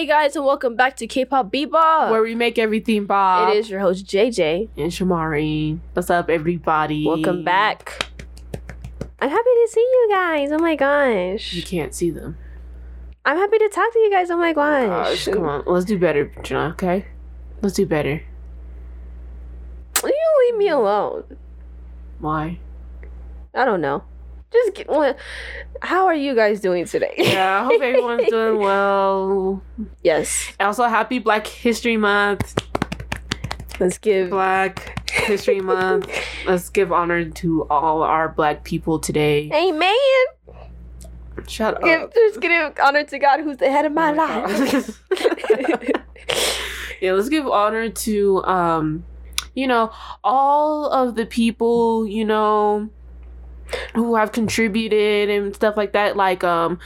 Hey guys, and welcome back to K-pop Bebop. where we make everything Bob. it is your host JJ. and Shamari. What's up, everybody? Welcome back. I'm happy to see you guys. Oh my gosh, You can't see them. I'm happy to talk to you guys. Oh my oh gosh. Gosh, come on, let's do better, Jenna. Okay, let's do better. You leave me alone. Why? I don't know. Just get, well, how are you guys doing today? Yeah, I hope everyone's doing well. yes. Also, happy Black History Month. Let's give Black History Month. Let's give honor to all our Black people today. Amen. Shut Give, up. just give honor to God who's the head of my life. yeah, let's give honor to um, you know, all of the people, you know, who have contributed and stuff like that, like um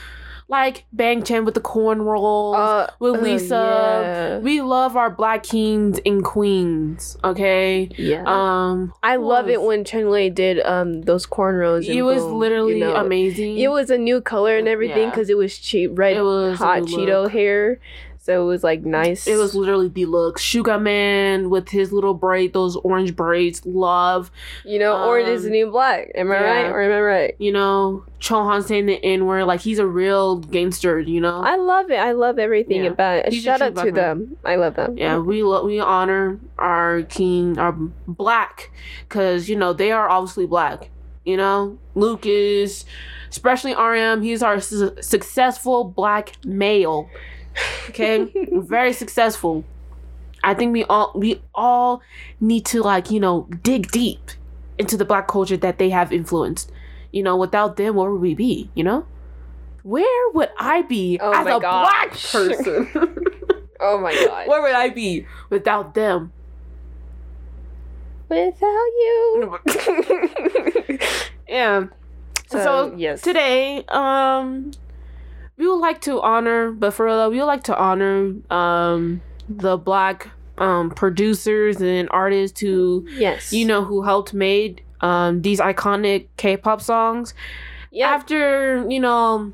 like Bang Chan with the corn rolls, Uh, with uh, Lisa. We love our black kings and queens, okay? yeah. yeah. Um I love it when Chen Lei did um those cornrows. it was boom, literally you know. amazing. It was a new color and everything Yeah. because it was cheap red It was hot Cheeto look. hair, so it was like nice. It was literally the look. Sugar Man with his little braid, those orange braids, love. you know orange is the um, new black. Am I yeah. right or am I right? you know, Chohan saying the N word, like he's a real gangster, you know. I love it. I love everything Yeah. about it. He's Shout out to man. them. I love them. yeah, we lo- we honor our king, our black, because you know they are obviously black. You know, Lucas, especially RM, he's our su- successful black male. Okay, very successful. I think we all we all need to like you know dig deep into the black culture that they have influenced. You know, without them, where would we be? You know, where would I be Oh as a black person? Oh my god. where would I be without them? Without you. Yeah. so, So, yes. Today, um, we would like to honor, but for real, we would like to honor um the black um producers and artists who yes. you know who helped made um these iconic K-pop songs. Yeah. After you know,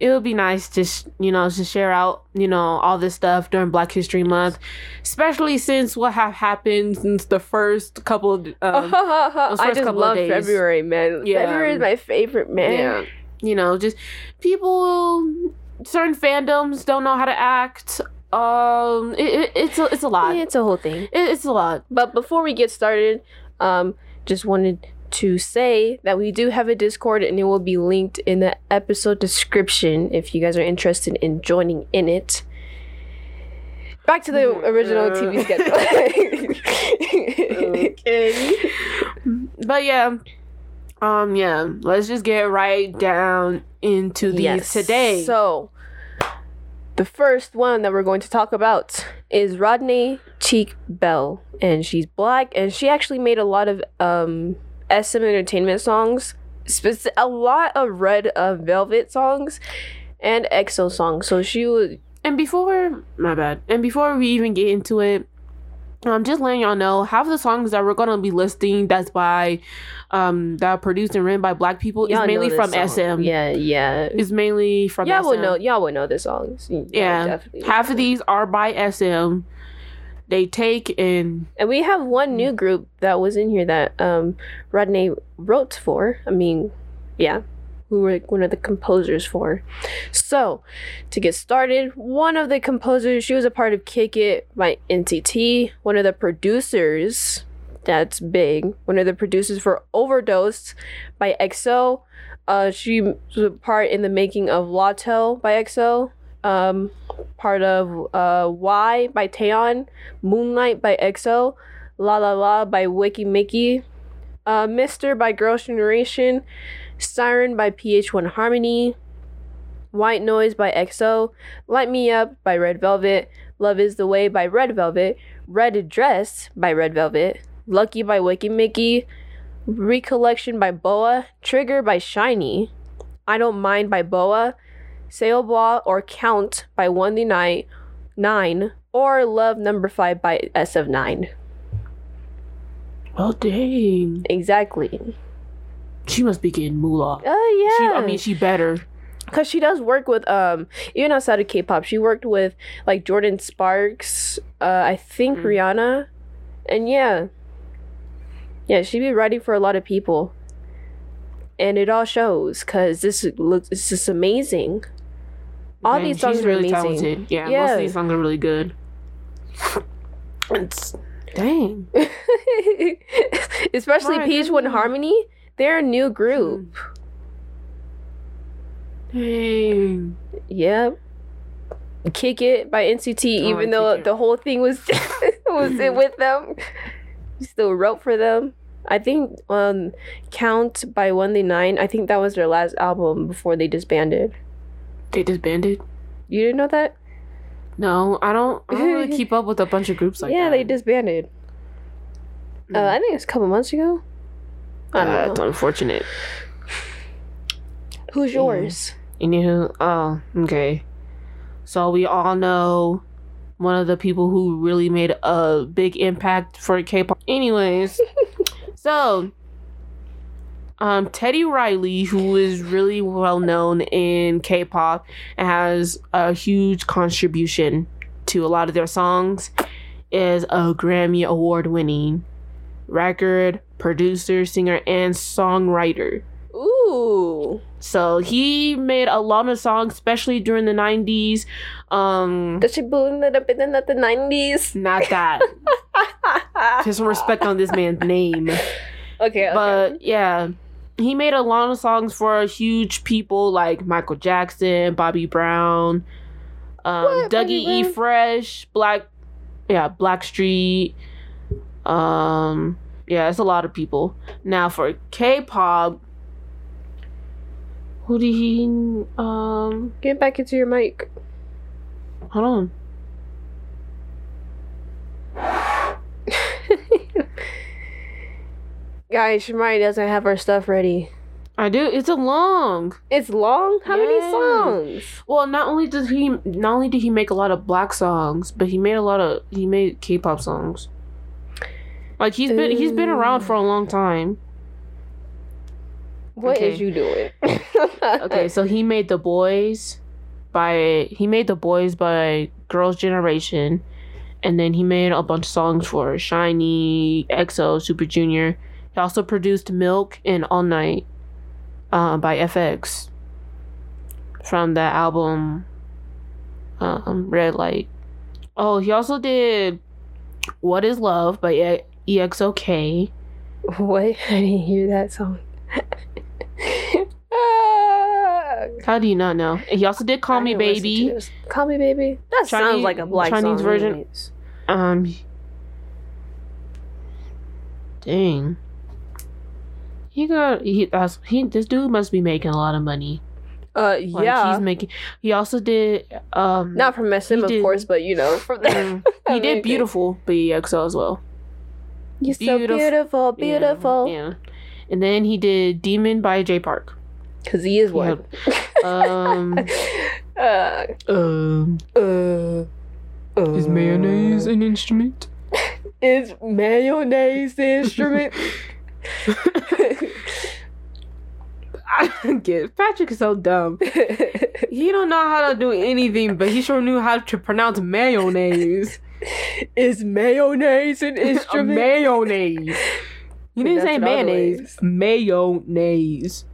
it would be nice to sh- you know to share out you know all this stuff during Black History Month, especially since what have happened since the first couple. Of, um, I just couple of love. February, man. Yeah. February is my favorite, man. Yeah. You know, just people certain fandoms don't know how to act. Um it, it, it's a it's a lot. Yeah, it's a whole thing. It, it's a lot. But before we get started, um, just wanted to say that we do have a Discord and it will be linked in the episode description if you guys are interested in joining in it. Back to the original TV schedule. okay. But yeah. Um yeah, let's just get right down into these Yes. today. So, the first one that we're going to talk about is Rodnae Chikk Bell, and she's black, and she actually made a lot of um SM entertainment songs, spec- a lot of Red uh, Velvet songs, and EXO songs. So she was And before my bad. And before we even get into it, um, just letting y'all know, half the songs that we're gonna be listing that's by um that are produced and written by black people y'all is mainly from song. SM. Yeah, yeah. Is mainly from Y'all SM. would know. Y'all would know the songs. Y'all Yeah. definitely. Half of these are by SM. They take and And we have one new group that was in here that um Rodnae wrote for. I mean, yeah, who were one of the composers for. So, to get started, one of the composers, she was a part of Kick It by NCT, one of the producers, that's big, one of the producers for Overdose by EXO. Uh, she was a part in the making of Lotto by EXO. Um, part of uh, Y by Taeyeon. Moonlight by EXO, La La La by Weki Meki, uh, Mister by Girls' Generation, Siren by P1Harmony, White Noise by EXO, Light Me Up by Red Velvet, Love Is the Way by Red Velvet, Red Dress by Red Velvet, Lucky by Weki Meki, Recollection by Boa, Trigger by SHINee, I Don't Mind by Boa, Sailball or Count by One the Night, Nine, or Love Number Five by SF9. Well, dang, Exactly. She must be getting moolah. Oh yeah. She, I mean, she better. because she does work with um even outside of K-pop, she worked with like Jordin Sparks, uh, I think Mm. Rihanna, and yeah, yeah, she'd be writing for a lot of people, and it all shows because this looks it's just amazing. All these songs are really amazing. talented. Yeah, most of these songs are really good. It's dang. Especially My Peach One. Harmony, they're a new group. Dang. Yep. Kick It by NCT, Oh, even though the whole thing was was it with them. Still wrote for them. I think um Count by One Day Nine, I think that was their last album before they disbanded. They disbanded? You didn't know that? No, I don't. I don't really keep up with a bunch of groups like yeah, that. Yeah, they disbanded. Uh, Mm. I think it's a couple months ago. I don't That's know. unfortunate. Who's yeah. yours? Anywho, oh, okay. So we all know one of the people who really made a big impact for K-pop. Anyways, so um Teddy Riley, who is really well known in K-pop has a huge contribution to a lot of their songs, is a Grammy award winning record producer, singer, and songwriter. Ooh. So he made a lot of songs, especially during the '90s. Um, Does she boom it up in the the nineties? not that. Put some respect on this man's name. Okay, okay. But yeah, he made a lot of songs for huge people like Michael Jackson, Bobby Brown, um, What? Bobby Dougie E. Brown? Fresh, Black, yeah, Blackstreet. Um, yeah, it's a lot of people. Now for K-pop, who did he? Um, Get back into your mic. hold on. Guys, Shamari doesn't have her stuff ready. I do. It's a long. It's long. How many songs? Well, not only does he not only did he make a lot of black songs, but he made a lot of he made K-pop songs. Like he's been he's been around for a long time. What Okay. is you doing? Okay, so he made The Boys by he made The Boys by Girls Generation and then he made a bunch of songs for SHINee, EXO, Super Junior. He also produced Milk and All Night uh, by f(x) from the album um, Red Light. Oh, he also did What Is Love by EXOK. What? I didn't hear that song. How do you not know? He also did Call I Me didn't listen to Baby. Call Me Baby. That sounds like a black Chinese song version. anyways. Um. Dang. He got he that's he this dude must be making a lot of money. Uh, Like yeah. he's making he also did um Not from SM, of did- course, but you know, from mm, he did beautiful by EXO as well. You're so Beautiful. beautiful, Yeah. Yeah. And then he did Demon by Jay Park. Cause he is Yeah. one. Um uh, um uh, is mayonnaise an instrument? Is mayonnaise the instrument? I don't get. Patrick is so dumb. He don't know how to do anything, but he sure knew how to pronounce mayonnaise. Is mayonnaise an instrument? mayonnaise. You didn't say Pronounce it all the mayonnaise. Mayonnaise.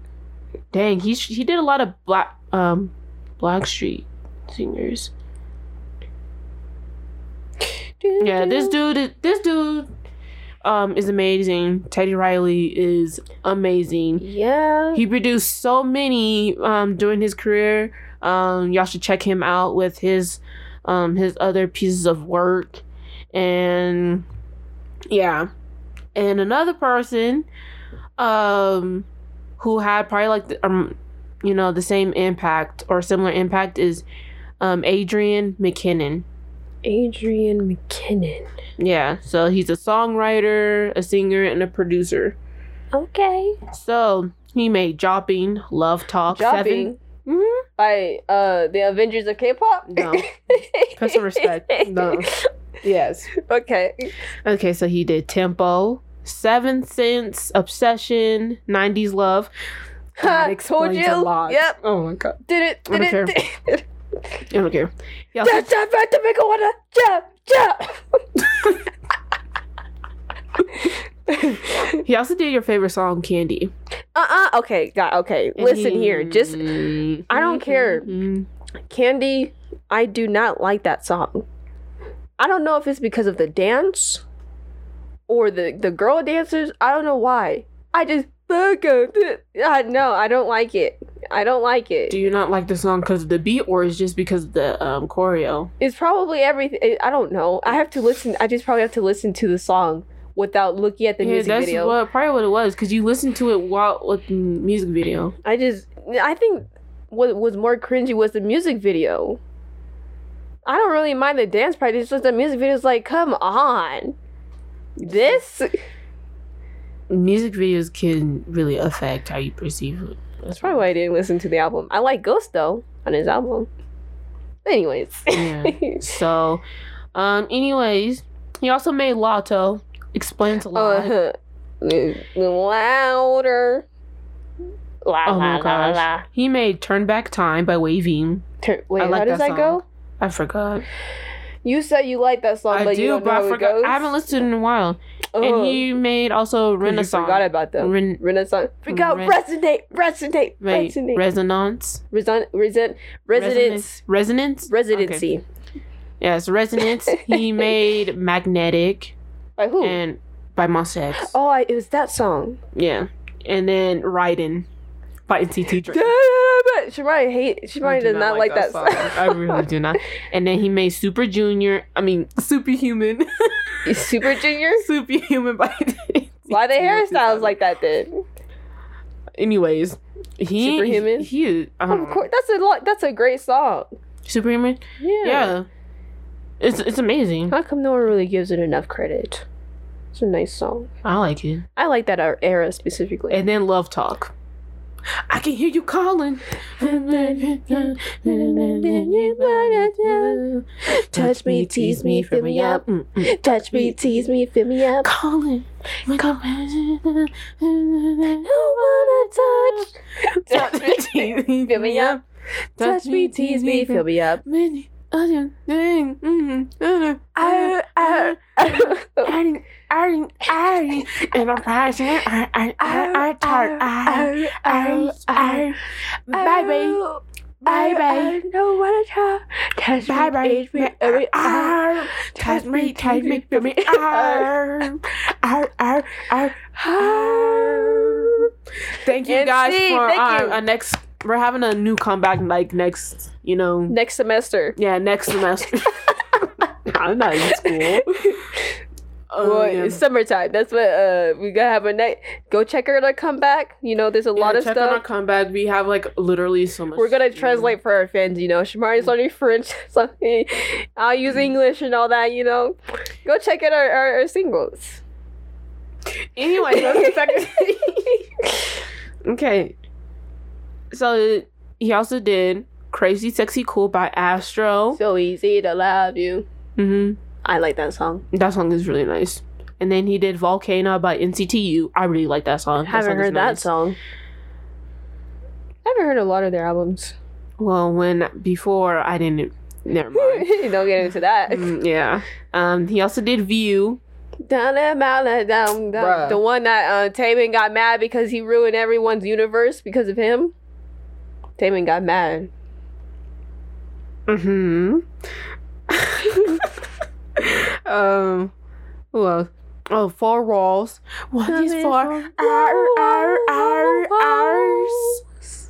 Dang, he he did a lot of black um Blackstreet singers. Yeah, this dude is- this dude um is amazing. Teddy Riley is amazing. Yeah. He produced so many um during his career. Um y'all should check him out with his um his other pieces of work. And yeah. And another person um who had probably like the, um you know the same impact or similar impact is um Adrian McKinnon. Adrian McKinnon. Yeah, so he's a songwriter, a singer, and a producer. Okay. So he made Jopping, Love Talk, Jobbing 7 Mhm. by uh the Avengers of K-pop. No. Put some respect. No. Yes. Okay. Okay, so he did Tempo, Seven Sense, Obsession, 90s Love. That Told you. a lot. Yep. Oh my god. Did it? I Did don't it? Did it. I don't care. Yeah. That's not right to make a wanna. he also did your favorite song, Candy. uh uh. Okay, God. Okay. Listen here. Just I don't care. Candy. I do not like that song. I don't know if it's because of the dance or the the girl dancers. I don't know why. I just I no, I don't like it. I don't like it. Do you not like the song because of the beat, or is just because of the um, choreo? It's probably everything. I don't know. I have to listen. I just probably have to listen to the song without looking at the yeah, music that's video. what probably what it was because you listened to it while with the music video. I just, I think what was more cringy was the music video. I don't really mind the dance part. It's just the music video is like, come on. This Music videos can really affect how you perceive it. that's probably why I didn't listen to the album. I like Ghost though on his album. Anyways, Yeah. so, um, anyways, he also made Lotto. Explains a lot. uh, louder. La, Oh la, my gosh. la. He made Turn Back Time by Waving. Tur- Wait, I like how does that that, go? I forgot. You said you like that song, I but do, you don't but know I how it forgot. goes. I haven't listened in a while. Ugh. And he made also Renaissance. forgot about them. Ren- Renaissance. Forgot Re- resonate, resonate, Wait, resonate. Resonance. Reson- reson- residence, Resonance. residency. Okay. Yes, Resonance. he made Magnetic By who? and by Monsta X. oh, I, it was that song. Yeah. And then Raiden by NCT Drake. She might hate. She I might do does not like that song. I really do not. And then he made Super Junior. I mean, Superhuman. Super Junior. Superhuman by Why the hairstyles like that then? Anyways, he Superhuman? He, he I don't Of course, that's a lot. That's a great song. Superhuman. Yeah. Yeah. It's it's amazing. How come no one really gives it enough credit? It's a nice song. I like it. I like that era- era specifically. And then Love Talk. I can hear you calling. Touch me, tease me, fill me up. Mm, mm. Touch me, tease me, fill me up. Calling. Who wanna touch? Touch me, tease me, fill me up. Touch me, tease me, fill me up. Many other things. I, I, I, and I'm passionate. I, I, I, I, tired. I, I, I, baby, baby. I know what I try. Touch me, Baby, tease me, up. ah, touch me, touch me, feel me, ah, ah, ah, ah. Thank you guys for um, you. a next. We're having a new comeback like next, you know, Next semester. yeah, next semester. I'm not in school. Oh, well, it's summertime. That's what uh we gotta have a night. Go check out our comeback. You know, there's a lot Yeah, of check out our comeback. We have like literally so much. We're gonna translate for our fans. You know, Shamari's learning French. So I'll use English and all that. You know, go check out our our, our singles. Anyway, let's get back Okay. So he also did Crazy Sexy Cool by Astro. so easy to love you. hmm I like that song. That song is really nice. And then he did Volcano by NCTU. I really like that song. That Haven't song is heard that song. I haven't heard a lot of their albums. Well, when before I didn't. Never mind. Don't get into that. Mm, yeah. Um. He also did View. Down and down and down, down. The one that uh, Taman got mad because he ruined everyone's universe because of him. Taman got mad. Mm-hmm. um. Who else? Oh, four walls. What is four? from Our, our, our, ours.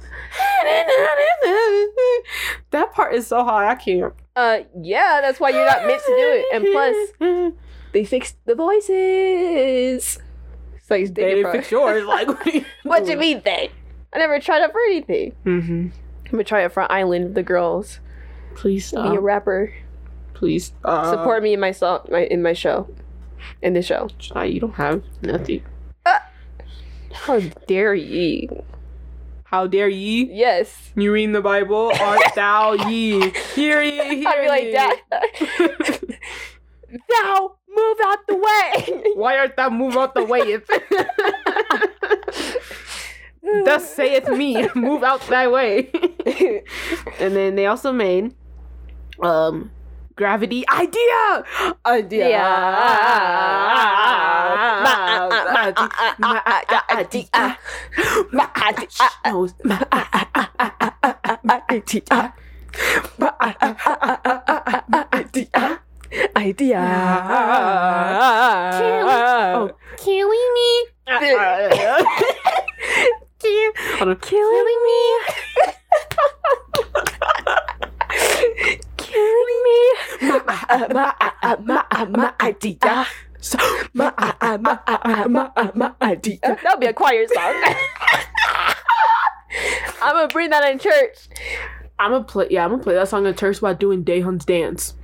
That part is so high. I can't. Uh, yeah, that's why you're not meant to do it. And plus, they fixed the voices. Like they didn't fix yours. Like, what do you? What you mean they? I never tried out for anything. Mm-hmm. I'm gonna try it for Island of the Girls. Please stop. Be a rapper. Please stop. Support me in my song, my in my show, in the show. Child, You don't have nothing. How dare ye? How dare ye? Yes. You read the Bible? Art thou ye? Hear ye, hear I'd be like ye. that. Thou move out the way. Why art thou move out the way? Thus saith me, move out thy way. and then they also made um Gravity Idea! Idea! Idea. Oh, killing me. Killing me. Killing me. My, my, my idea. So, My, my, my, my, my idea. That'll be a choir song. I'm gonna bring that in church. I'm gonna play. Yeah, I'm gonna play that song in church while doing Dahun's dance.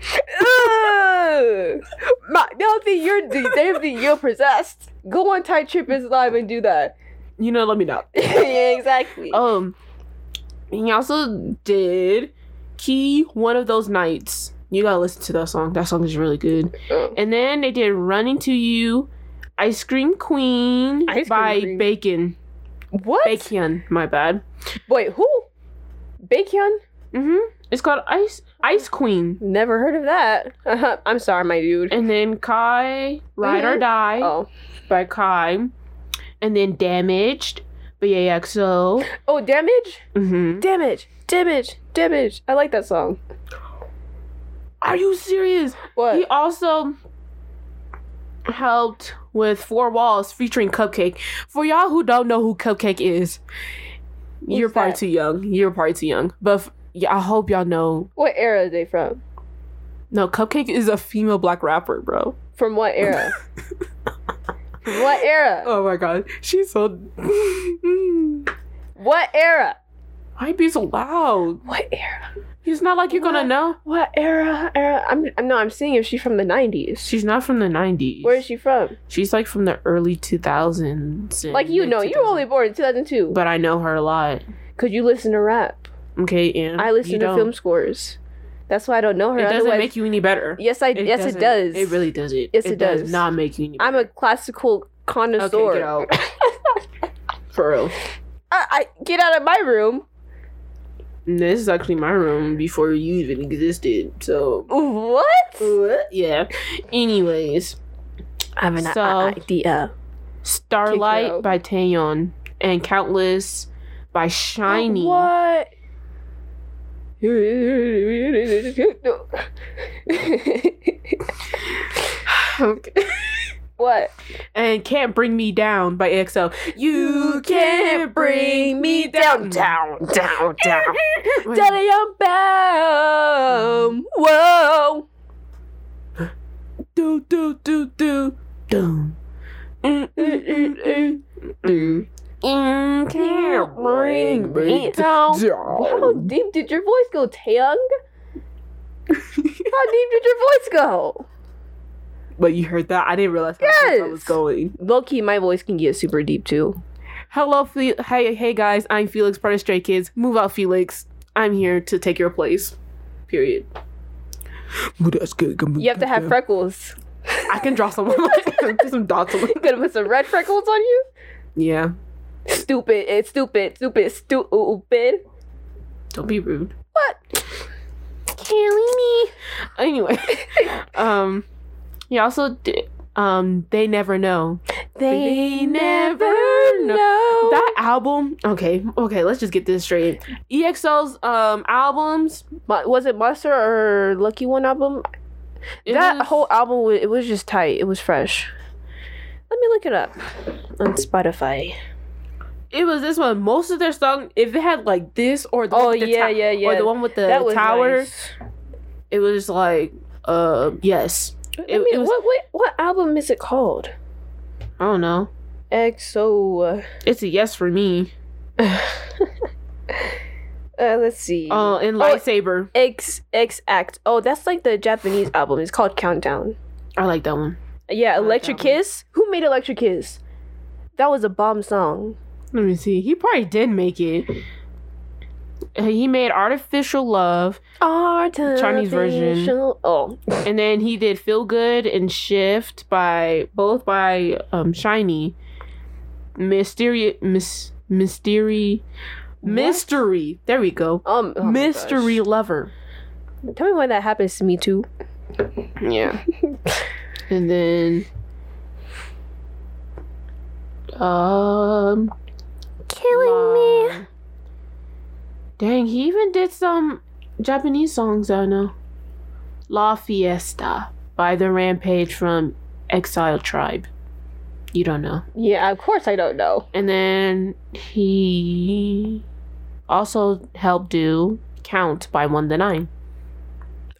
Ugh. My, they'll think you're they'll think you're possessed. Go on Tight Trippers Live and do that. You know, let me know. yeah, exactly. Um, he also did Key One of Those Nights. You gotta listen to that song. That song is really good. Oh. And then they did Running to You, Ice Cream Queen Ice Cream by Queen. Bacon. What? Bacon, my bad. Wait, who? Bacon? Mm-hmm. It's called Ice Ice Queen. Never heard of that. Uh-huh. I'm sorry, my dude. And then Kai, Ride or Mhm. Die Oh, by Kai. And then Damaged by AXO. oh, damage, Mm-hmm. damage, damage, damage. I like that song. Are you serious? What? He also helped with Four Walls featuring Cupcake. For y'all who don't know who Cupcake is, you're probably that? too young. You're probably too young. But f- yeah, I hope y'all know. What era are they from? No, Cupcake is a female black rapper, bro. From what era? What era? Oh my god, she's so. What era? Why be so loud? What era? It's not like you're gonna know. What era? Era? I'm. I'm no. I'm seeing if she's from the '90s. She's not from the '90s. Where is she from? She's like from the early 2000s. Like you know, you were only born in 2002. But I know her a lot. Cause you listen to rap. Okay, and I listen to don't. film scores. That's why I don't know her. It doesn't Otherwise- make you any better. Yes, I. yes, it doesn't. It really doesn't. Yes, it does. not make you any better. I'm a classical connoisseur. Okay, get out. For real. I, I get out of my room. This is actually my room before you even existed. So. What? what? Yeah. Anyways, I have an So- idea. Starlight by Taeyeon and Countless by SHINee. What? Okay. what? and Can't Bring Me Down by EXO. You can't bring me down. down, down, down. Daddy, I'm bound. Whoa. Do do do do do. Mm, mm, mm, mm, mm. Mm, Can't bring me down. How deep did your voice go, Taeyong? How deep did your voice go? But you heard that? I didn't realize how deep I was Yes. going. Low key, my voice can get super deep too. Hello, Fe- hey, hey guys. I'm Felix, part of Stray Kids. Move out, Felix. I'm here to take your place. Period. You have to have freckles. I can draw some, some dots on. You gonna put some red freckles on you? Yeah. Stupid. It's stupid. Stupid. Stupid. Don't be rude. What? Killing me. Anyway, um, he also did. Um, they never know. They never know. That album. Okay, okay. Let's just get this straight. EXO's um albums. Was it Monster or Lucky One album? it that was- whole album, it was just tight. It was fresh. Let me look it up on Spotify. It was this one. Most of their song, if it had like this or the Oh one with the yeah, ta- yeah, yeah. or the one with the tower, nice. it was like uh yes. Let It- me- it was- what, what what album is it called? I don't know. EXO. It's a yes for me. Uh, let's see. Uh, in Oh, lightsaber, X X Act. Oh, that's like the Japanese album. It's called Countdown. I like that one. Yeah, like Electric one. Kiss. Who made Electric Kiss? That was a bomb song. Let me see. He probably did make it. He made Artificial Love, Chinese version. Oh, and then he did Feel Good and Shift by both by um SHINee. Mysterious Mis- mystery, mystery. There we go. Um, oh mystery lover. Tell me why that happens to me too. Yeah. and then um Killing me. Dang, he even did some Japanese songs I know. La Fiesta by the Rampage from Exile Tribe. You don't know. Yeah, of course I don't know. And then he also helped do Count by One to Nine.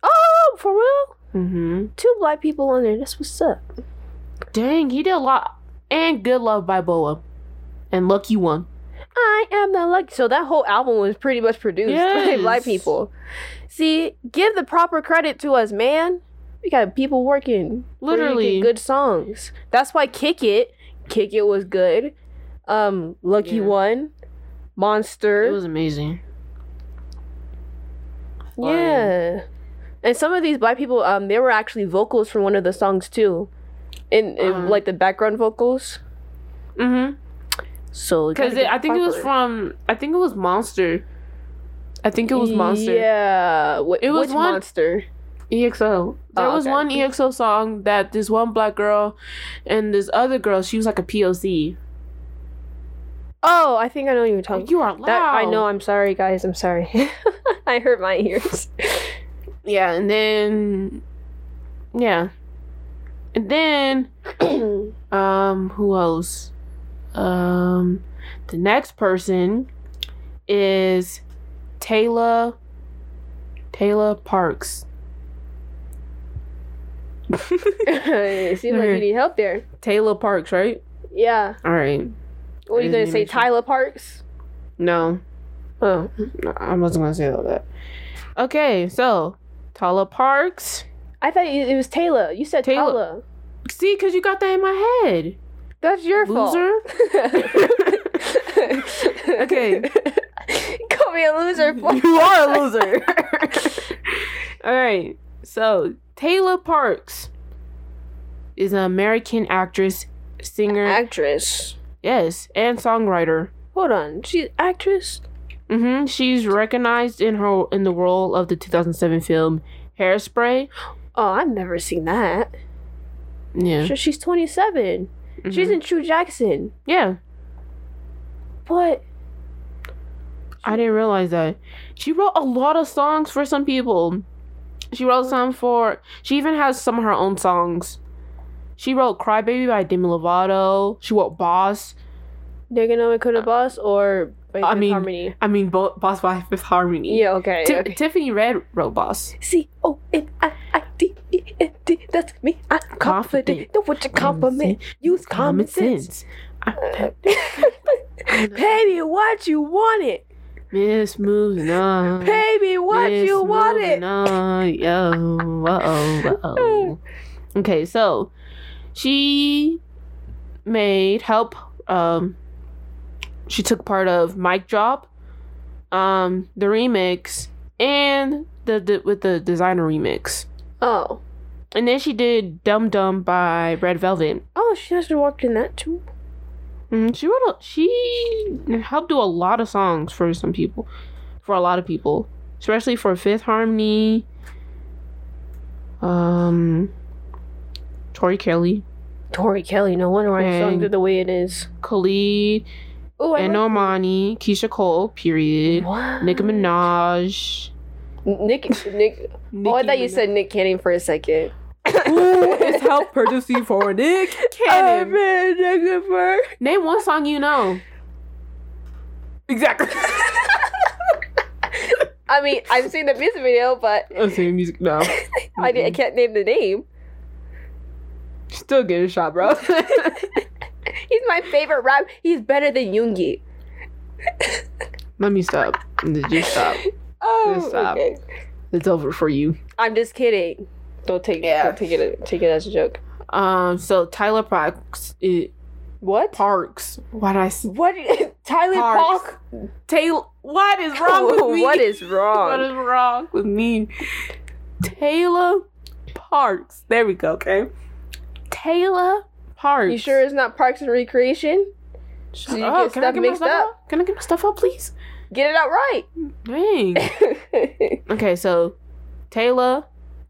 Oh, for real? Mm-hmm. Two black people on there. That's what's up. Dang, he did a lot. And Good Love by Boa. And Lucky One. I am the lucky. So that whole album was pretty much produced by black people. See, give the proper credit to us, man. We got people working, Literally. good songs. That's why Kick It, Kick It was good. Um, Lucky Yeah. One, Monster. It was amazing. Yeah. And some of these black people, um, they were actually vocals from one of the songs too. In, in Uh-huh. like the background vocals. Mm-hmm. So Because I think it was from, I think it was Monster. I think it was Monster. Yeah. Wh- It was one- monster? EXO. There Oh, was okay. one EXO song that this one black girl and this other girl, she was like a POC. Oh, I think I know what you're talking. You are loud. That I know. I'm sorry, guys. I'm sorry. I hurt my ears. Yeah, and then yeah. And then um who else? Um the next person is Taylor Taylor Parks. it seems like you need help there. Taylor Parks, right? Yeah. All right. What are you gonna say, Tyler Parks? No, Oh, no, I wasn't gonna say all that. Okay, so Taylor Parks. I thought it was Taylor. You said Taylor. Taylor. See, because you got that in my head. That's your fault. Loser. Okay. Call me a loser. you are a loser. All right. So Taylor Parks is an American actress, singer, Actress. yes, and songwriter. Hold on. She's actress. hmm She's recognized in her in the role of the 2007 film Hairspray. Oh, I've never seen that. Yeah. Sh- She's 27. She's Mhm. in True Jackson. yeah. But I didn't realize that. She wrote a lot of songs for some people. She wrote some for. She even has some of her own songs. She wrote "Crybaby" by Demi Lovato. She wrote "Boss." they're gonna make her the boss or by I Fifth mean, Harmony. I mean, Bo- "Boss" by Fifth Harmony. Yeah. Okay. Ti- okay. Tiffany Red wrote "Boss." C O N I I D E N D. That's me. I'm confident. Confident. Know what you compliment. Use common sense. I- Baby, what you want it? Miss moving on. Baby, what Miss you want it? on. Yo, uh-oh, uh-oh. Okay, so she made help. Um, she took part of Mic Drop, um, the remix, and the, the with the Desiigner remix, Oh. And then she did "Dum Dum" by Red Velvet. Oh, she has to work in that too. Mhm, She wrote. A, she helped do a lot of songs for some people, for a lot of people, especially for Fifth Harmony. Um, Tori Kelly, Tori Kelly, no wonder why songs And- are the way it is. Khalid, Oh, and like- Normani, Keyshia Cole. Period. What? Nicki Minaj. Nick, Nick. oh, I thought you said Nick Cannon for a second. Who is help producing for Nick Cannon? Name one song you know. Exactly. I mean, I've seen the music video, but I'm saying music now. I, I can't name the name. Still get a shot, bro. He's my favorite rap. He's better than Yoongi. Let me stop. Just stop. Oh, Just stop. okay. It's over for you. I'm just kidding. Don't take Yeah. Don't take it. Take it as a joke. Um. So Tyler Parks. It, What? Parks. Why did I say What? Tyler Parks. Park? Taylor? What is wrong with me? what is wrong? What is wrong with me? Taylor Parks. There we go. Okay. Taylor Parks. you sure it's not Parks and Recreation? So you Oh, get can I stuff get my mixed stuff up. out? Can I get my stuff out, please? Get it out right. Dang. okay, so Taylor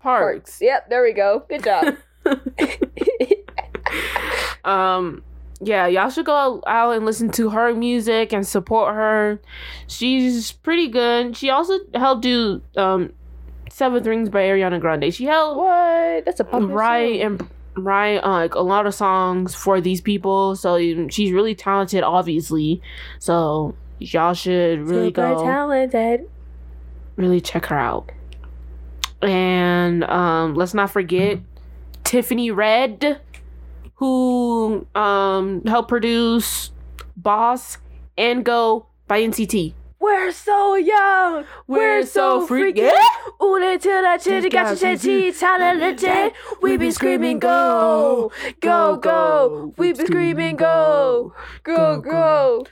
Parks. Yep, there we go. Good job. um yeah y'all should go out and listen to her music and support her she's pretty good she also helped do um seventh rings by ariana grande she helped what? That's a write and write uh, like a lot of songs for these people so she's really talented obviously so y'all should really Super go talented. really check her out and um let's not forget tiffany red who um helped produce boss and go by nct We're so young. We're, so freaky. Ooh, till that chitty got your chitty, talented. We be screaming go, go, go. We be screaming go, go, go.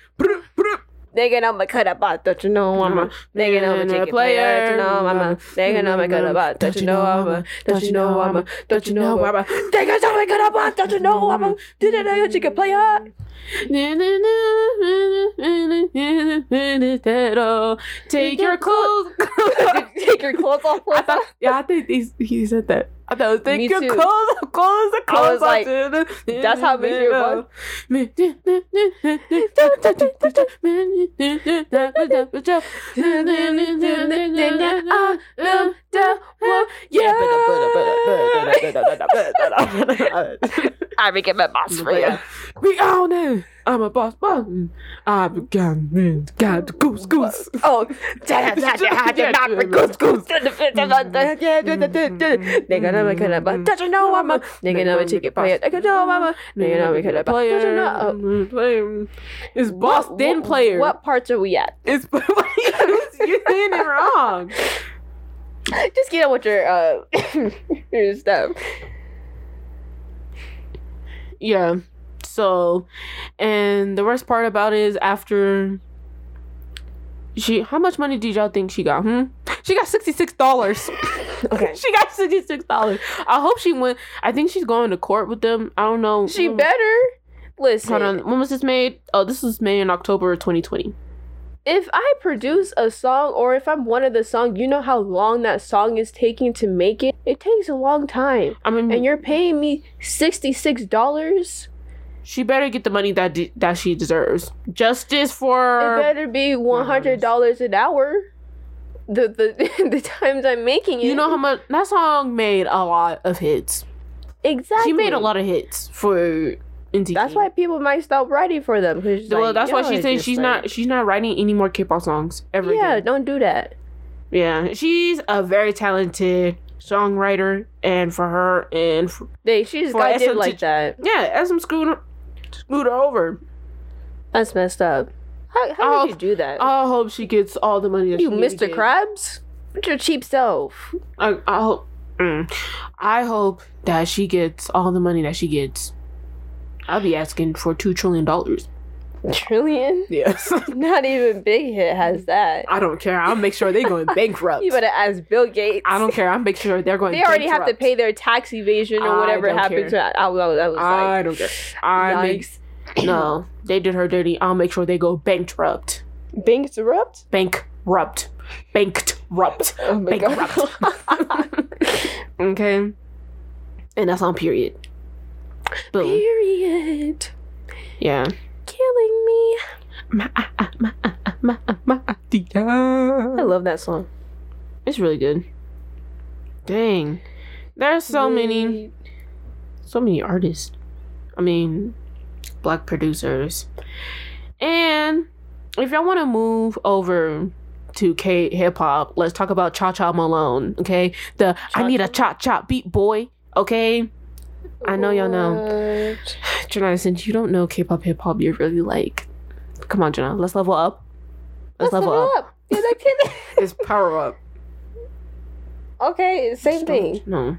Nigga, know me cut up about, don't you know I'm a nigga, know me take it player, you know I'm a nigga, know me cut about, don't you know I'm a, don't you know I'm a, don't you know I'm a, nigga, know me cut about, don't you know I'm a, did it, nigga, chicken player. Take your clothes. Take your clothes off. I thought, yeah, I think he said that. I thought, take Me your too. clothes, clothes, the I clothes. was like, that's how big your I became a boss for you. We own it. I'm a boss. boss. I began. Got the goose goose. Oh, goose goose. Nigga, know me cut about, don't you know I'm a, nigga, know me chicken player, nigga, know I'm a, nigga, know me cut about, don't you know, oh. Player. It's boss then player. What parts are we at? It's you're saying it wrong. Just get on with your uh your stuff. Yeah. So, and the worst part about it is after she, how much money did y'all think she got? Hmm. She got sixty six dollars. Okay. she got sixty six dollars. I hope she went. I think she's going to court with them. I don't know. She When- better listen. Hold on. When was this made? Oh, this was made in October of 2020. If I produce a song or if I'm one of the song, you know how long that song is taking to make it? It takes a long time. I mean, And you're paying me $66? She better get the money that de- that she deserves. Justice for It better be $100 an hour. The the the times I'm making it. you know how much that song made a lot of hits. exactly. She made a lot of hits for NTT. That's why people might stop writing for them. 'cause Well, like, that's why y'all she are said just she's like- not she's not writing any more K-pop songs ever Yeah, again. don't do that. Yeah, she's a very talented songwriter, and for her and for, They she just got did SM like that. yeah, SM scooter scooter over. That's messed up. How, how did you do that? I hope she gets all the money that you Mr. Krabs? What's your cheap self? I, I hope. mm, I hope that she gets all the money that she gets. I'll be asking for two trillion dollars. Trillion? Yes. Not even Big Hit has that. I don't care. I'll make sure they're going bankrupt. You better ask Bill Gates. I don't care. I'll make sure they're going. They already have to pay their tax evasion or whatever happened care. to. I, I, I was I don't care. I make no. They did her dirty. I'll make sure they go bankrupt. Bankrupt? Bankrupt. Bankrupt. Oh Bankrupt. okay. And that's on period. Boom. Period. Yeah. Killing me. I love that song. It's really good. Dang. There's so many so many artists. I mean, black producers. And if y'all want to move over to K hip hop, let's talk about Cha Cha Malone, okay? The I need a cha cha beat boy, okay? I know y'all know. Janai, since you don't know K-pop hip hop, you're really like, come on, Jenna, let's level up. Let's, level, up. Yeah, that kid. It's power up. okay, same thing. No.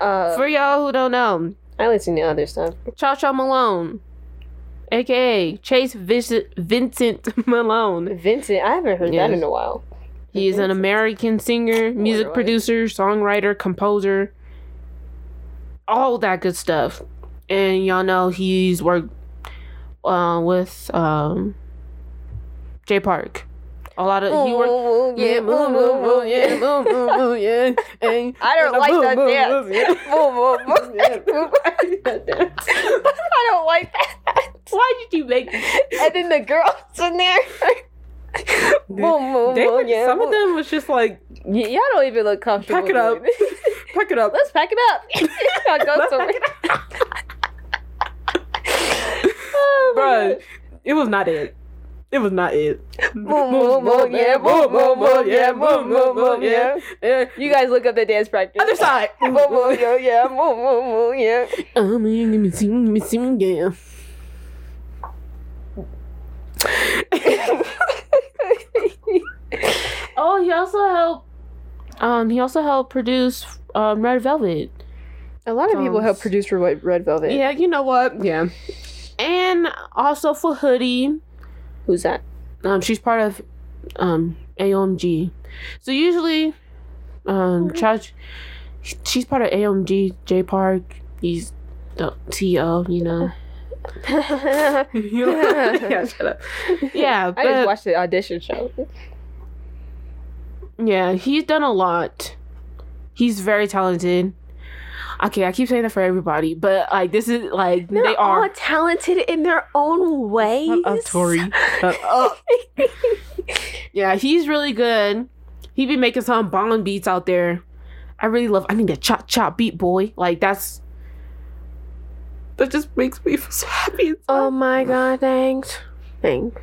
Uh, For y'all who don't know, I listen to other stuff. Cha Cha Malone, aka Chase Vincent, Vincent Malone. Vincent, I haven't heard that in a while. He's an American singer, music producer, songwriter, composer, all that good stuff. And y'all know he's worked uh, with um, Jay Park. A lot of he worked. Yeah, boom, boom, boom, yeah. boom, boom, boom, yeah. I don't like boom, that boom, dance. boom. Boom, boom, boom. I don't like that. Why did you make? And then the girls in there. boom, boom, They boom, yeah. some of them was just like Y- y'all don't even look comfortable. Pack it up. pack it up. Let's pack it up. Go Let's pack it Oh, my Bruh, God. it was not it. It was not it. Boom, boom, boom, yeah, boom, boom, boom, yeah, boom, boom, boom, yeah. yeah. You guys look up the dance practice. Other side. boom, boom, yeah, yeah, boom, boom, boom, yeah. Um, give me sing, give me sing, yeah. Oh, he also helped. Um, he also helped produce um Red Velvet. A lot of people help Songs. produce for Red Red Velvet. Yeah, you know what? Yeah, and also for Hoodie. Who's that? Um, she's part of um AOMG. So usually, um, she's part of AOMG. Jay Park, he's the TO. You know. yeah, shut up. Yeah, I just watched the audition show. Yeah, he's done a lot. He's very talented. Okay, I keep saying that for everybody, but like this is like They're they all talented in their own ways. Shut up, Tori. Shut up. Yeah, he's really good. He be making some bomb beats out there. I really love. I need a chop chop beat boy. Like that's that just makes me feel so happy. inside. oh my god, thanks. Thanks.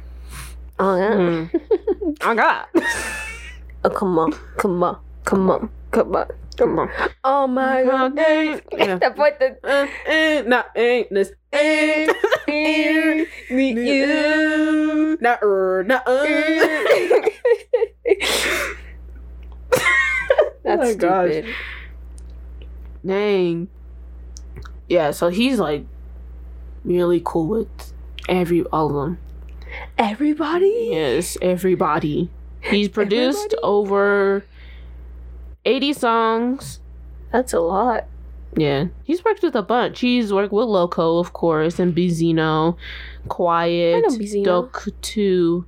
Oh, yeah. Mm. oh God. Oh, come on. Come on. Come on. Come on. Come on. Oh my god, thanks. Yeah. That boy, the. Uh, eh, nah, ain't this ain't. Meet you. Nah, er, nah, uh. That's Oh my gosh. stupid. Dang. Yeah, so he's like really cool with every all of them. Everybody? Yes, everybody. He's produced Everybody? over 80 songs. That's a lot. Yeah. He's worked with a bunch. He's worked with Loco, of course, and Beenzino, Quiett, Dok2,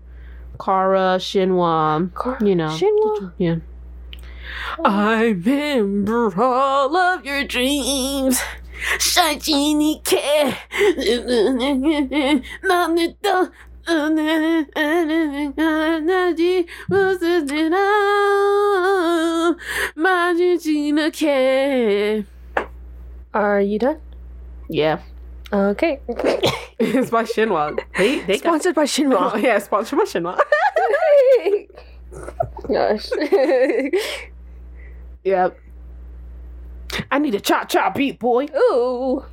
Kara, Shinhwa. You know. Shinhwa? Yeah. Oh. I remember all of your dreams. 最近你看，那你都 are you done? Yeah. Okay. it's by Shinhwa. They, they sponsored got... by Shinhwa. Oh, yeah, sponsored by Shinhwa. Gosh. yep. I need a cha cha beat, boy. Ooh.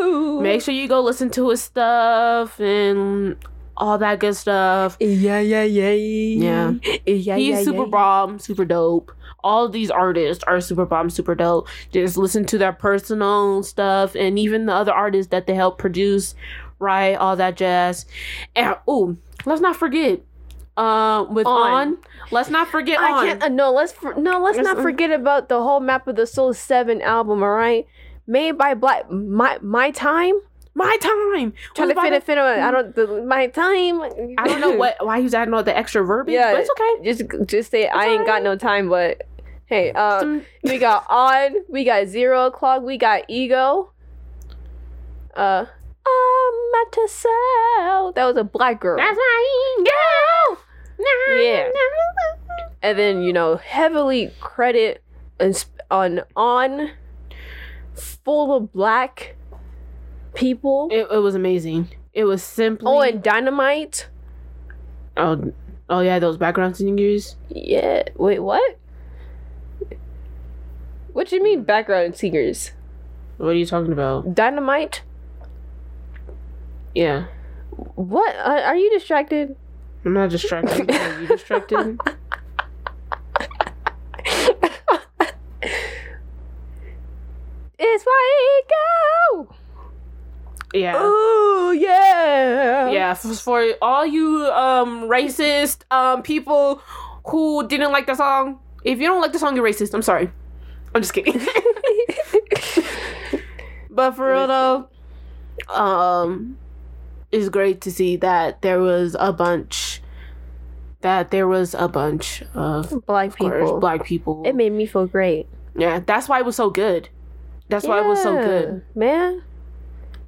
Ooh. Make sure you go listen to his stuff and all that good stuff. Yeah, yeah, yeah. Yeah. Yeah, He's yeah, super yeah. bomb, super dope. All these artists are super bomb, super dope. Just listen to their personal stuff and even the other artists that they help produce, right? All that jazz. And oh, let's not forget. Uh, with On. on, let's not forget I on. can't. Uh, no, let's for, no. Let's Let's- not forget about the whole Map of the Soul Seven album. All right, made by Black. My my time. My time. Trying to fit it. Fit it. I don't. The, my time. I don't know what why he's adding all the extra verbiage, Yeah. but it's okay. Just just say I ain't got no time. But hey, uh, Some- we got on, We got zero o'clock. We got ego. Uh. I'm at to sell. That was a black girl. That's my girl. Yeah. and then you know heavily credit and on on full of black people. It, it was amazing. It was simply Oh, and dynamite. oh, oh yeah, those background singers. Yeah. Wait, what? What do you mean background singers? What are you talking about? Dynamite? Yeah, What? Are, are you distracted? I'm not distracted. Are you distracted? It's my ego. Yeah. Ooh yeah. Yeah, for, for all you um racist um people who didn't like the song, if you don't like the song, you're racist. I'm sorry. I'm just kidding. but for real though, um it's great to see that there was a bunch that there was a bunch of Black of course, people. black people. It made me feel great. yeah, that's why it was so good. That's why it was so good. Man.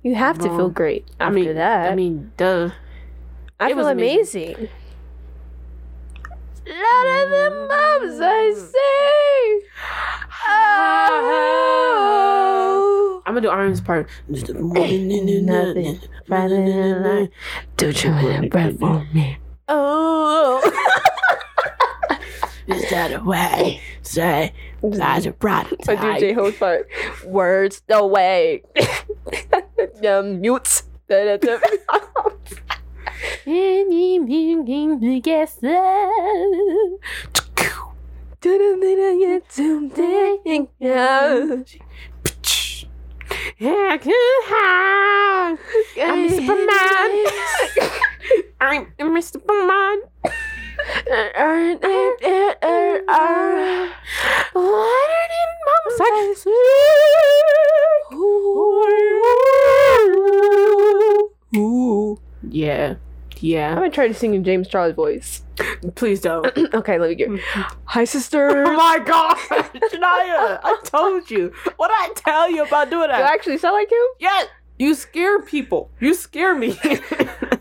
You have to feel great after I mean, that. I mean, duh. I it feel was amazing. Lot of the moms I see. Oh. I'm gonna do Iron's part. Nothing. Rather than lie. Don't you want breath for me? Oh. Is that a way? Say that's a product. I do J-Hope's part. Words the way. um, mutes. Yeah, I can hide. I'm Superman. I'm Mr. Superman. Yeah, Yeah. I'm gonna try to sing in James Charles' voice. Please don't. okay, let me get. Hi, sister. Oh my god, Shania! I told you. What did I tell you about doing Do I that? actually sound like him? Yeah, you scare people. You scare me.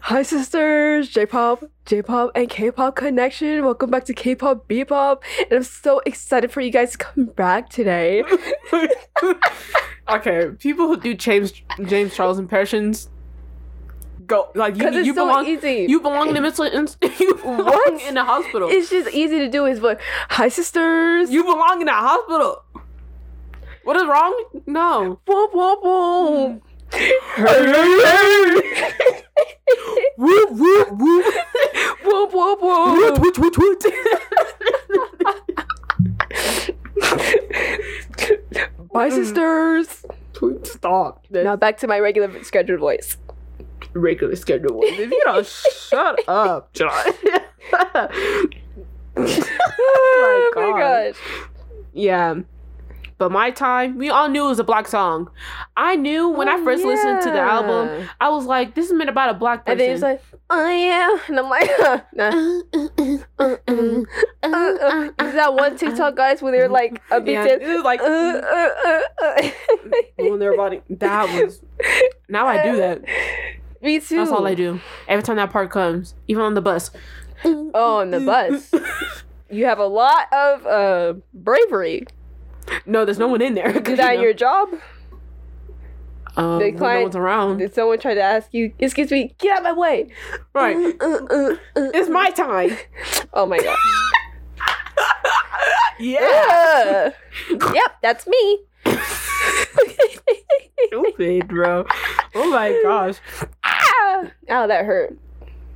Hi, sisters. J-pop, J-pop, and K-pop connection. Welcome back to K-pop B-pop, and I'm so excited for you guys to come back today. okay, people who do James James Charles impressions go like you, you so belong. easy. You belong in the mental inst- you belong What? in the hospital. it's just easy to do Is voice. Hi, sisters. you belong in the hospital. What is wrong? No. Whoop whoop whoop. Whoop whoop whoop. whoop whoop Woot, whoop. woot, woot, Bye, sisters. woot. Stop. Now back to my regular scheduled voice. regular schedule. If you don't shut up, John. oh my God. gosh. yeah. But my time, we all knew it was a black song. I knew when I Oh, first listened to the album, I was like, this is meant about a black person. And then it's like, oh yeah. And I'm like, nah. Uh, uh. Is that one TikTok guys where they're like a bit yeah, was like Uh, uh, uh, uh. when their body. That was. Now I do that. Me too. That's all I do. Every time that part comes, even on the bus. Oh, on the bus. You have a lot of uh, bravery. No, there's no one in there. Is that your job? um, the when no client- one's around? Did someone try to ask you, excuse me, get out of my way? Right. Uh, uh, uh, It's my time. Oh my gosh. Yeah. Yep, that's me. Stupid, bro. Oh my gosh. ah! Oh, that hurt.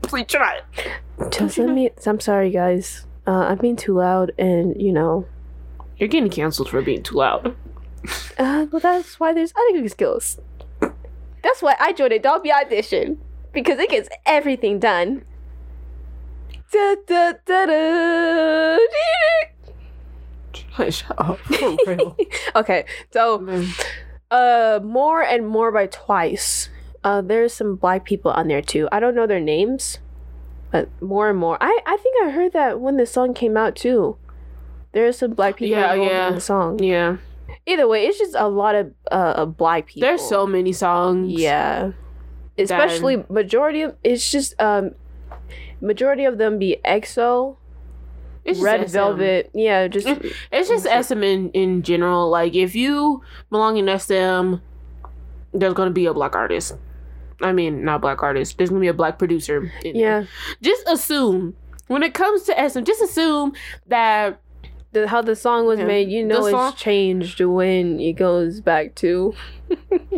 Please try it. Just let me. I'm sorry, guys. Uh, I'm being too loud, and you know. You're getting canceled for being too loud. Uh, well, that's why there's editing skills. That's why I joined Adobe Audition because it gets everything done. Da, da, da, da. Shut up. For real. Okay, so uh, more and more by twice. Uh, there's some black people on there too. I don't know their names, but more and more. I I think I heard that when the song came out too. There's some black people Yeah, involved yeah. in the song. yeah. Either way, it's just a lot of uh black people. There's so many songs. yeah, especially majority of it's just um majority of them be EXO, It's Red. Velvet. Yeah, just It's just SM in, in general. Like, if you belong in SM, there's going to be a black artist. I mean, not black artist. There's going to be a black producer. in there. yeah. Just assume. When it comes to SM, just assume that the, how the song was Yeah. made, you The know, it's song- changed when it goes back to.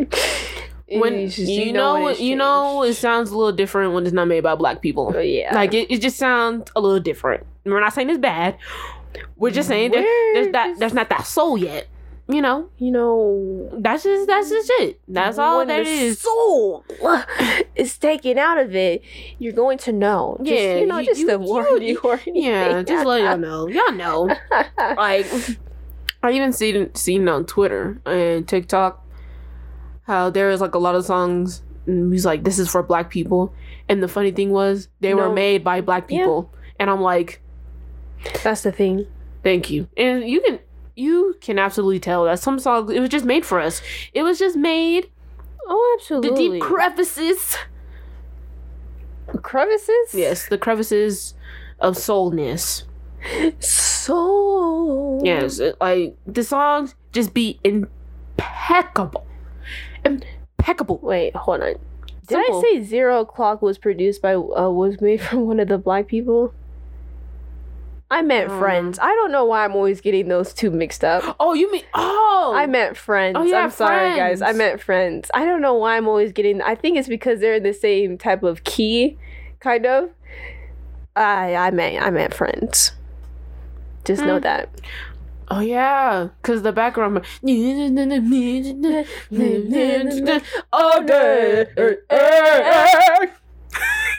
when just- you, know, when it's you know it sounds a little different when it's not made by black people. But yeah, Like it, it just sounds a little different. We're not saying it's bad. We're just saying that there's that there's not that soul yet. You know, you know, that's just that's just it. That's all when that the is. Soul is taken out of it. You're going to know. Just, Yeah, you know, you- just you- to you- warn you. or Yeah, just let y'all know. Y'all know. Like I even seen seen on Twitter and TikTok how there is like a lot of songs and he's like, "This is for black people." And the funny thing was, they were made by black Yeah. people, and I'm like, That's the thing. "Thank you." And you can you can absolutely tell that some songs it was just made for us. It was just made Oh, absolutely. the deep crevices. crevices. Yes, the crevices of soulness. So Yes, it- like the songs just be impeccable, impeccable. Wait, hold on. Did Simple. I say Zero O'clock was produced by uh, was made from one of the black people? I meant Um. Friends. I don't know why I'm always getting those two mixed up. Oh, you mean oh? I meant Friends. Oh, yeah, I'm sorry, guys. I meant Friends. I don't know why I'm always getting. I think it's because they're in the same type of key, kind of. I I meant I meant Friends. Just know Hmm. that. Oh yeah, cause the background. Oh,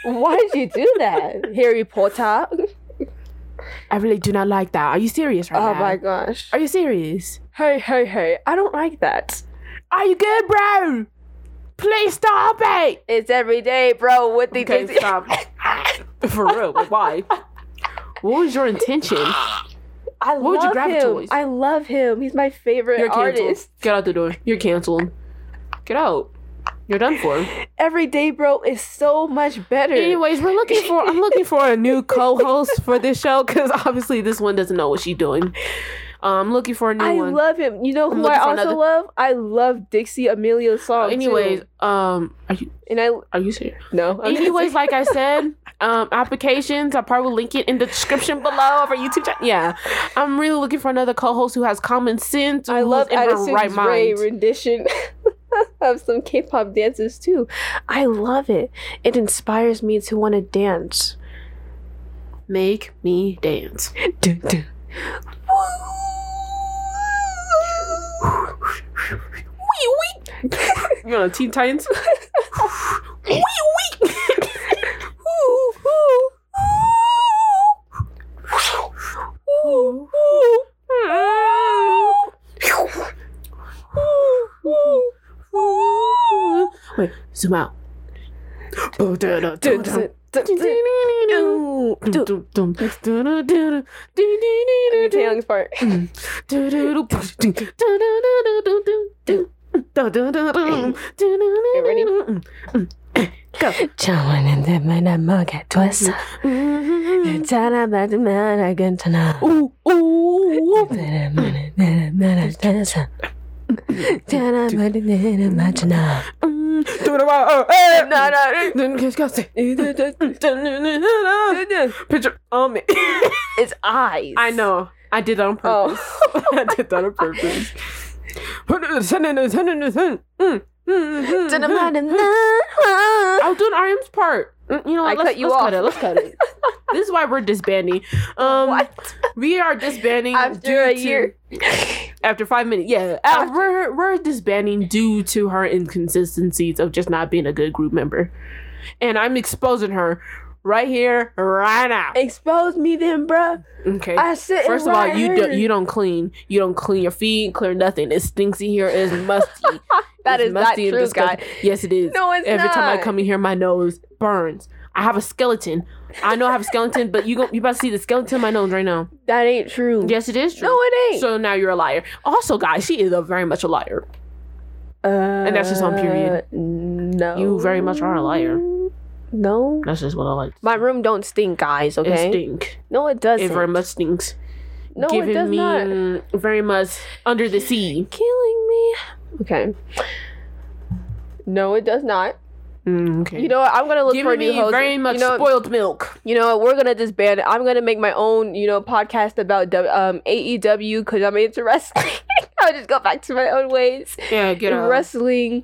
Why did you do that, Harry Potter? I really do not like that. Are you serious right now? Oh now? my gosh. Are you serious? Hey, hey, hey. I don't like that. Are you good, bro? Please stop it. It's every day, bro. What the Okay, things- stop. For real, why? What was your intention? I What would you love grab him. toys? I love him. He's my favorite You're canceled. artist. Get out the door. You're canceled. Get out. You're done for. Every day, bro, is so much better. Anyways, we're looking for. I'm looking for a new co-host for this show because obviously this one doesn't know what she's doing. Um, I'm looking for a new I one. love him. You know I'm who I also another- love? I love Dixie D'Amelio's song. Anyways, too. um, are you and I are you serious? no. I'm Anyways, like I said, um, applications. I'll probably link it in the description below of our YouTube channel. Yeah, I'm really looking for another co-host who has common sense. I love in her right mind. rendition of some K-pop dances too. I love it. It inspires me to want to dance. Make me dance. Dun, dun. You know, Teen Titans. Wait, zoom out. Dun, dun, dun, dun, dun. Ooh, dun. Taeyong's part. Go. 처음에는 먹게 됐어. 사람한테만 괜찮아. Ooh, ooh. 나 Picture on me. It's eyes. I know. I did that on oh. purpose. Oh. I did that on purpose. I was doing RM's part. Mm, you know, what, I let's, cut you let's off. Cut it. Let's cut it. this is why we're disbanding. Um, what? We are disbanding after a year. After five minutes, yeah. Uh, After- we're we're disbanding due to her inconsistencies of just not being a good group member, and I'm exposing her right here, right now. Expose me then, bruh. Okay. I said First of all, you don't you don't clean. You don't clean your feet, clear nothing. It stinks in here. It's musty. That is that It's is musty and true, guy. Yes, it is. No, it's Every time I come in here, my nose burns. I have a skeleton. I know I have a skeleton, but you go, you about to see the skeleton in my nose right now. That ain't true. Yes, it is true. No, it ain't. So now you're a liar. Also, guys, she is a very much a liar. uh, and that's just on period. No. You very much are a liar. No. That's just what I like. My room don't stink, guys. Okay, It stink. No, it doesn't. It very much stinks. no, Giving it does me not. very much under the sea. Killing me. Okay. No, it does not. Mm, okay. You know what? I'm gonna look for a new host. very much you know, spoiled milk. you know what? We're gonna disband it. I'm gonna make my own, you know, podcast about um AEW because I'm into wrestling. I'll just go back to my own ways. Yeah, get out. Wrestling.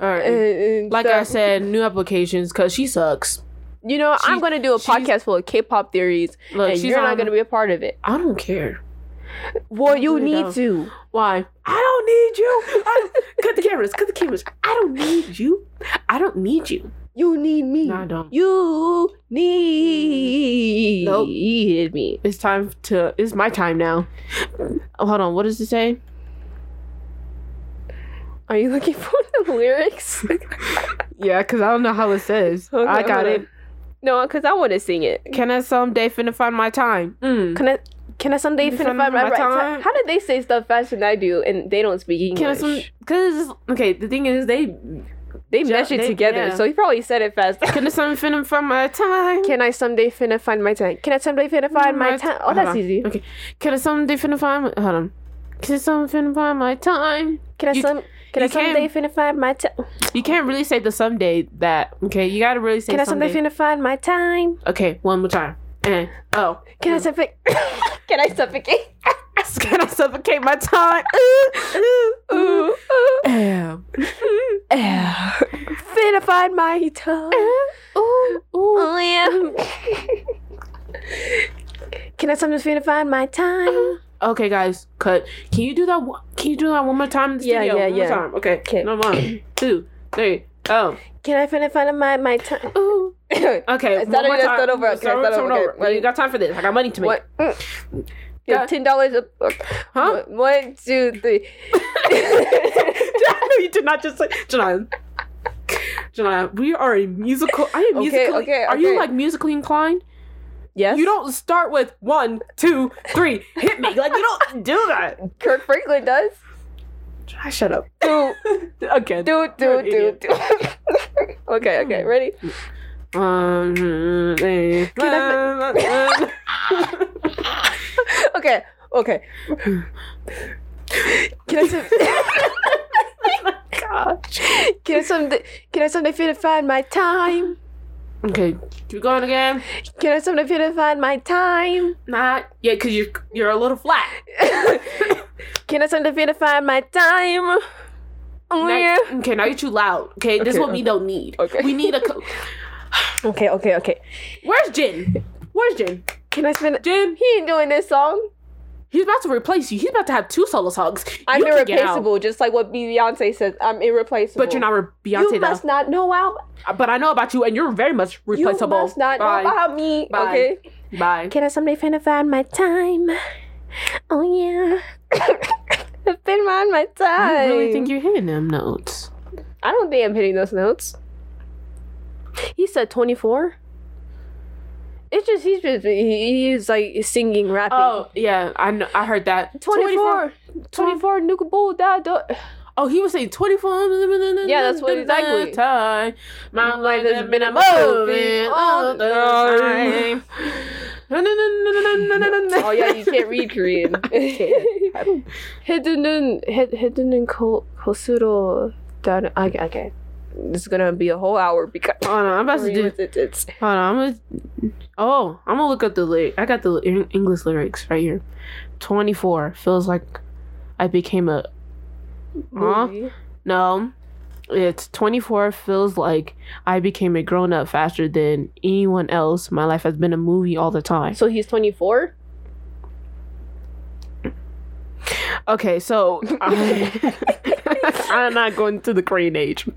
All right. and- and like I said, new applications because she sucks. you know, I'm gonna do a podcast full of K-pop theories, Look, and she's you're not gonna be a part of it. I don't care. Well, you really need don't. to. Why? I don't need you. I, cut the cameras. Cut the cameras. I don't need you. I don't need you. You need me. No, I don't. You need Nope. me. It's time to. It's my time now. Oh, hold on. What does it say? Are you looking for them? lyrics? Yeah, because I don't know how it says. Okay, I got it. No, because I want to sing it. Can I someday finna find my time? Mm. Can I? Can I someday Can I finna find find my my right time? How did they say stuff faster than I do and they don't speak English? Can I some? Because okay, the thing is they they Ju- mesh it they- together, yeah. so he probably said it fast. can I some finna find my time? Can I someday finna find my time? Can I someday finna find my My time? Oh, that's on. easy. Okay. Can I someday finna find my hold on? Can I someday finna find my time? Can I You- some? Can I someday finna find my time? You can't really say the someday that. Okay, you gotta really say Can I someday someday. finna find my time? okay, one more time. And oh, Can I mm. suffocate? Can I suffocate? can I suffocate my time? Ooh, ooh. Damn. Finna find my time. Eh. Ooh, ooh. Oh yeah. Can I sometimes find my time? Uh-huh. Okay, guys, cut. Can you do that? Can you do that one more time in the Yeah, studio? yeah, one yeah. More time. Okay. Okay. No, one, two, three. Oh. Can I finna find my my time? Ooh. Okay. More over, time. start over, okay, Start start over, okay, over. ready? You got time for this? I got money to make. What? Mm. Yeah. Ten dollars. Huh? One, two, three. You did not just say, Janine. Janine, we are a musical. I am Okay, musically. okay, Are you like musically inclined? yes. You don't start with one, two, three, hit me. Like you don't do that. Kirk Franklin does. Janine, shut up. Do Okay. do do do do. okay. Okay. Ready? Eh, Can Okay. Okay. Can I? Some, Gosh. can I someday? Can I someday finna find my time? Okay, keep going again. Can I someday finna find my time? Not yeah, cause you're you're a little flat. Can I someday finna find my time? Oh Now- yeah. okay, now you're too loud. Okay, this is Okay, what we don't need. okay. we need a. Co- Okay. Okay. Okay. Where's Jin? Where's Jin? Can I spend? Jin, He ain't doing this song. he's about to replace you. He's about to have two solo songs. I'm You can get out. irreplaceable, just like what Beyonce says. I'm irreplaceable. But you're not re- Beyonce You must though. not know about. Uh, but I know about you, and you're very much replaceable. You must not Bye. know about me. Bye. Okay. Bye. Can I someday find my time? Oh yeah. I've been find my time. You really think you're hitting them notes? I don't think I'm hitting those notes. He said 24. It's just he's just he- he's like singing rapping. Oh yeah, I know. I heard that. 24 24 Nuka Bull da da. Oh, he was saying 24. Yeah, that's what exactly. Time. My life has been a moving all the time. Oh yeah, you can't read Korean. Hidden hidden in Kosuro. Okay, okay. This is gonna be a whole hour because Hold on, I'm about to do. it, it's Hold on, I'm gonna. Oh, I'm gonna look up the lyric. I got the English lyrics right here. 24 feels like I became a. Huh? No, it's 24 feels like I became a grown up faster than anyone else. My life has been a movie all the time. So he's 24. Okay, so I, um, I'm not going to the Korean age.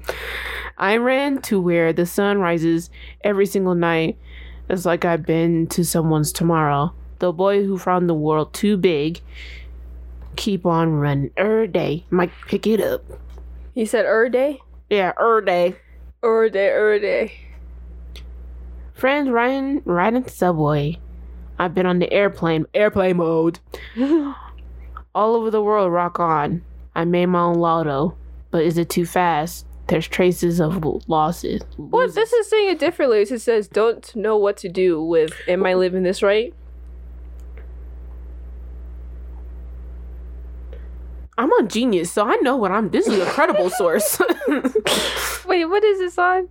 I ran to where the sun rises every single night. It's like I've been to someone's tomorrow. The boy who found the world too big. Keep on running er day. Might pick it up. He said er day, Yeah, er day. er day, er day. Friends riding riding the subway. I've been on the airplane airplane mode. All over the world rock on. I made my own lotto. But is it too fast? There's traces of losses. What? This is saying it differently. It says, "Don't know what to do with." Am I living this right? I'm on Genius, so I know what I'm. This is a credible source. Wait, what is this on?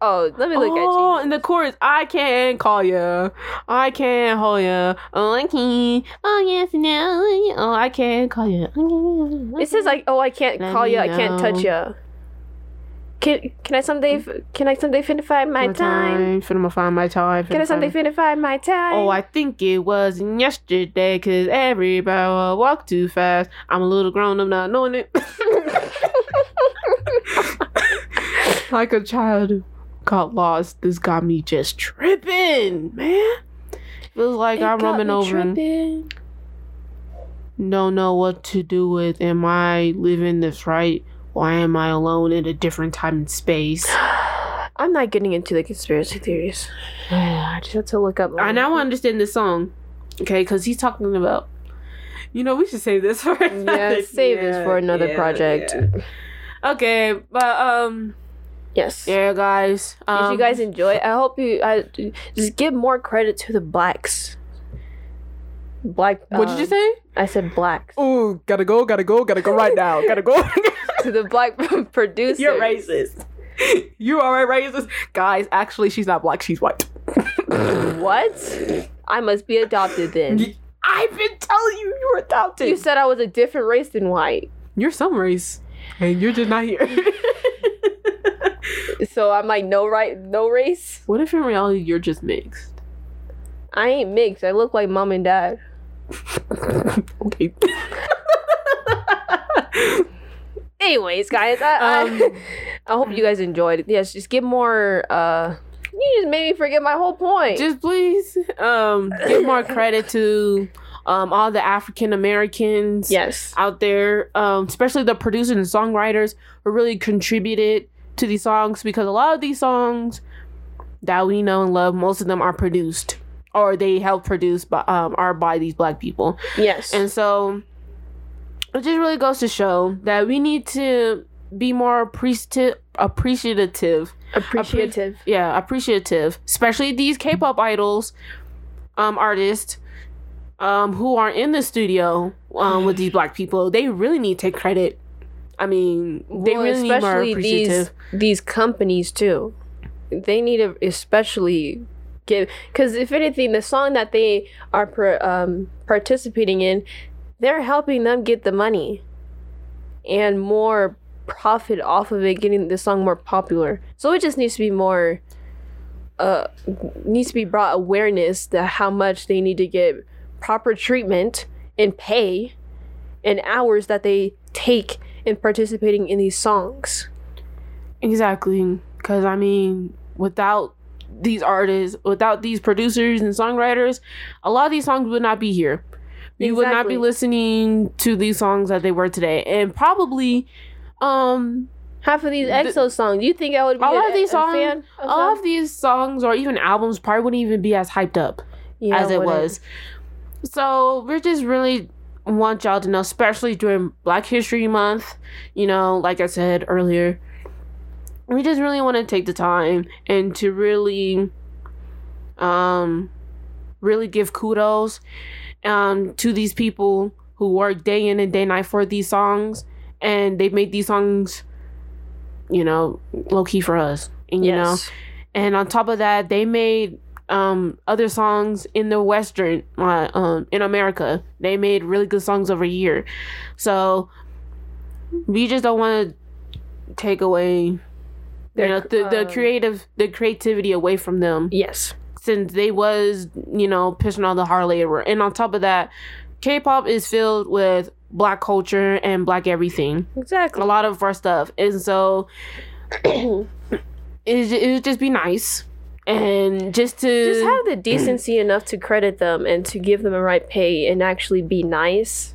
Oh, let me look oh, at you. Oh, in the chorus, I can't call you. I can't hold you. Oh, I can. Oh, yes, no. Oh, I can't call you. Oh, it says like, "Oh, I can't Let call you. I can't touch you." Can Can I someday? f- Can I someday finna find my time? Finna find my time. Can I someday find my time? Oh, I think it was yesterday, cause everybody walk too fast. I'm a little grown up not knowing it. like a child who got lost, this got me just tripping, man. Feels like It I'm roaming over and don't know what to do with. Am I living this right? Why am I alone in a different time and space? I'm not getting into the conspiracy theories. I just have to look up. I now understand this song. Okay, because he's talking about. You know, we should save this for Yeah, another- save this for another yeah, project. yeah. Okay, but um, Yes. yeah, guys. Did Um, you guys enjoy? it? I hope you. I just give more credit to the blacks. Black. What did you um, say? I said blacks. Oh, gotta go, gotta go, gotta go right now, gotta go. to the black producers. You're racist. You are a racist, guys. Actually, she's not black; she's white. What? I must be adopted then. I've been telling you you're adopted. You said I was a different race than white. You're some race, and you're just not here. So I'm like no right, no race. what if in reality you're just mixed? I ain't mixed. I look like mom and dad. Okay. Anyways, guys, I, I, Um, I hope you guys enjoyed it. Yes, just give more. uh You just made me forget my whole point. just please um give more credit to um all the African Americans yes. out there, um, especially the producers and songwriters who really contributed to these songs because a lot of these songs that we know and love, most of them are produced or they help produce by um are by these black people. Yes. And so it just really goes to show that we need to be more appreciative appreciative appreciative. yeah appreciative especially these k-pop idols um artists um who are in the studio um with these black people they really need to take credit i mean they Well, really need more especially appreciative these these companies too. They need to especially give because if anything, the song that they are per, um, participating in, they're helping them get the money and more profit off of it, getting the song more popular. So it just needs to be more. Uh, needs to be brought awareness that how much they need to get proper treatment and pay and hours that they take in participating in these songs. exactly because i mean without these artists without these producers and songwriters a lot of these songs would not be here. You would not be listening to these songs that they were today. And probably um Half of these EXO songs, you think I would be a a, of these a songs fan of all of these songs or even albums probably wouldn't even be as hyped up Yeah, as it wouldn't. was. So we're just really want y'all to know especially during black history month you know like i said earlier we just really want to take the time and to really um really give kudos um to these people who work day in and day night for these songs. And they've made these songs you know low key for us and you know. And on top of that they made um other songs in the western uh, um in america. They made really good songs over here. So we just don't want to take away you know the, the um, creative the creativity away from them Yes. since they was you know pushing all the hard labor and on top of that k-pop is filled with black culture and black everything Exactly. a lot of our stuff and so it, it would just be nice and just to Just have the decency enough to credit them and to give them a right pay and actually be nice.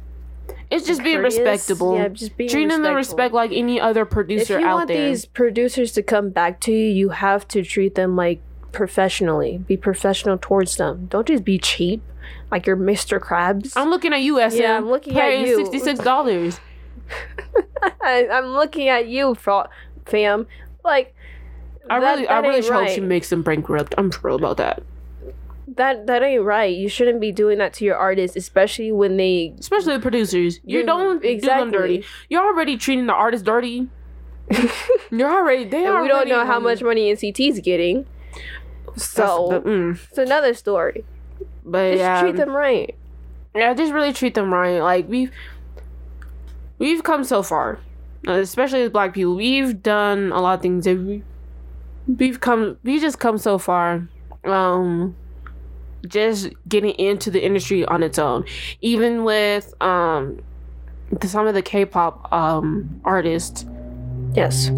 It's just being courteous. respectable Yeah, just being treating them respect like any other producer out there. If you want there these producers to come back to you, you have to treat them like professionally. Be professional towards them. Don't just be cheap, like you're Mr. Krabs. i'm looking at you SM. Yeah, I'm looking at you. $66 I, I'm looking at you, fam. Like, i that- really i really ain't hope right. she makes them bankrupt i'm real about that that that ain't right. You shouldn't be doing that to your artists, especially when they. especially the producers you You- don't do them dirty you're already treating the artist dirty you're already they are we don't know how much money NCT's getting. So but, mm, it's another story. but Just yeah treat them right. Yeah, just really treat them right. Like we've we've come so far, especially as Black people. We've done a lot of things. That we we've come. We just come so far. Um, just getting into the industry on its own, even with um the, some of the K-pop um artists. Yes.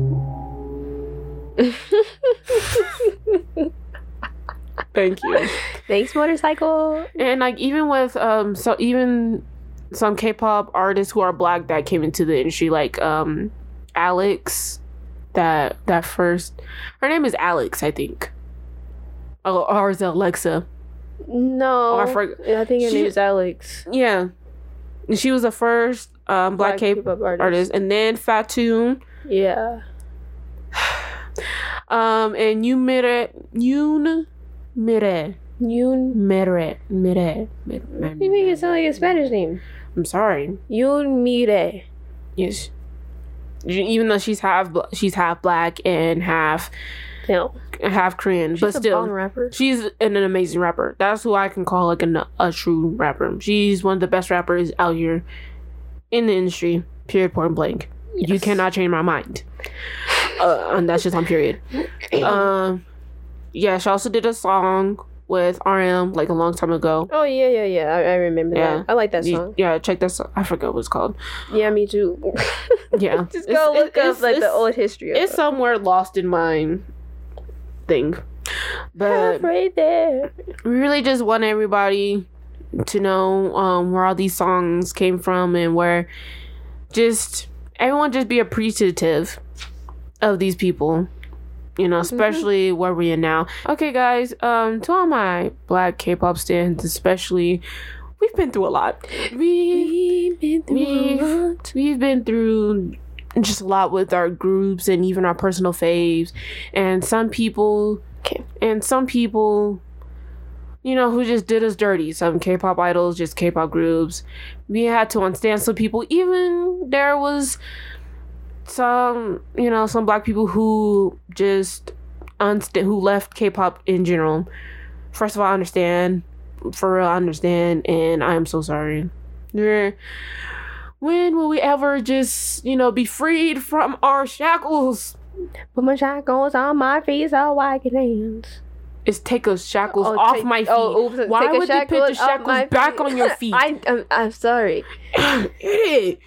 Thank you. Thanks, motorcycle. and like even with um so even some K-pop artists who are black that came into the industry like um Alex, that that first, her name is Alex, I think. Oh, or is it Alexa? No, Oh, I forg- I think her She- name is Alex. Yeah, she was the first um, black, K K-pop artist, and then Fatoon, Yeah. um, and you Mire, Yoon Mire, Yoon. Mire, Mire. You make it sound like a Spanish name. I'm sorry. Yoon Mire. Yes. Even though she's half she's half black and half No. half Korean, She's but a still rapper. she's an, an amazing rapper. That's who I can call like an, a true rapper. She's one of the best rappers out here in the industry. Period. Point blank. You cannot change my mind. Uh, and that's just on period. Um, yeah, she also did a song with RM like a long time ago. Oh yeah, yeah, yeah. I, I remember Yeah. that. I like that song. Yeah, check that. Song. I forgot what it's called. Yeah, me too. Yeah, Just go it- look up it's- like the old history. Of It's somewhere lost in my thing, but halfway there. we really just want everybody to know um, where all these songs came from and where just everyone just be appreciative of these people you know especially where we're now. Okay guys um to all my black k-pop stands especially we've been through a lot. We We've been we've, we've been through just a lot with our groups and even our personal faves and some people Okay. and some people you know who just did us dirty some k-pop idols just k-pop groups we had to understand some people even there was some you know some black people who just unst- who left k-pop in general first of all I understand for real I understand and i am so sorry yeah. When will we ever just you know be freed from our shackles Put my shackles on my feet so I can dance. is take those shackles Oh, off take- my feet. oh, oops, Why would they put the shackles off shackles my back on your feet? I, I'm, I'm sorry. Idiot.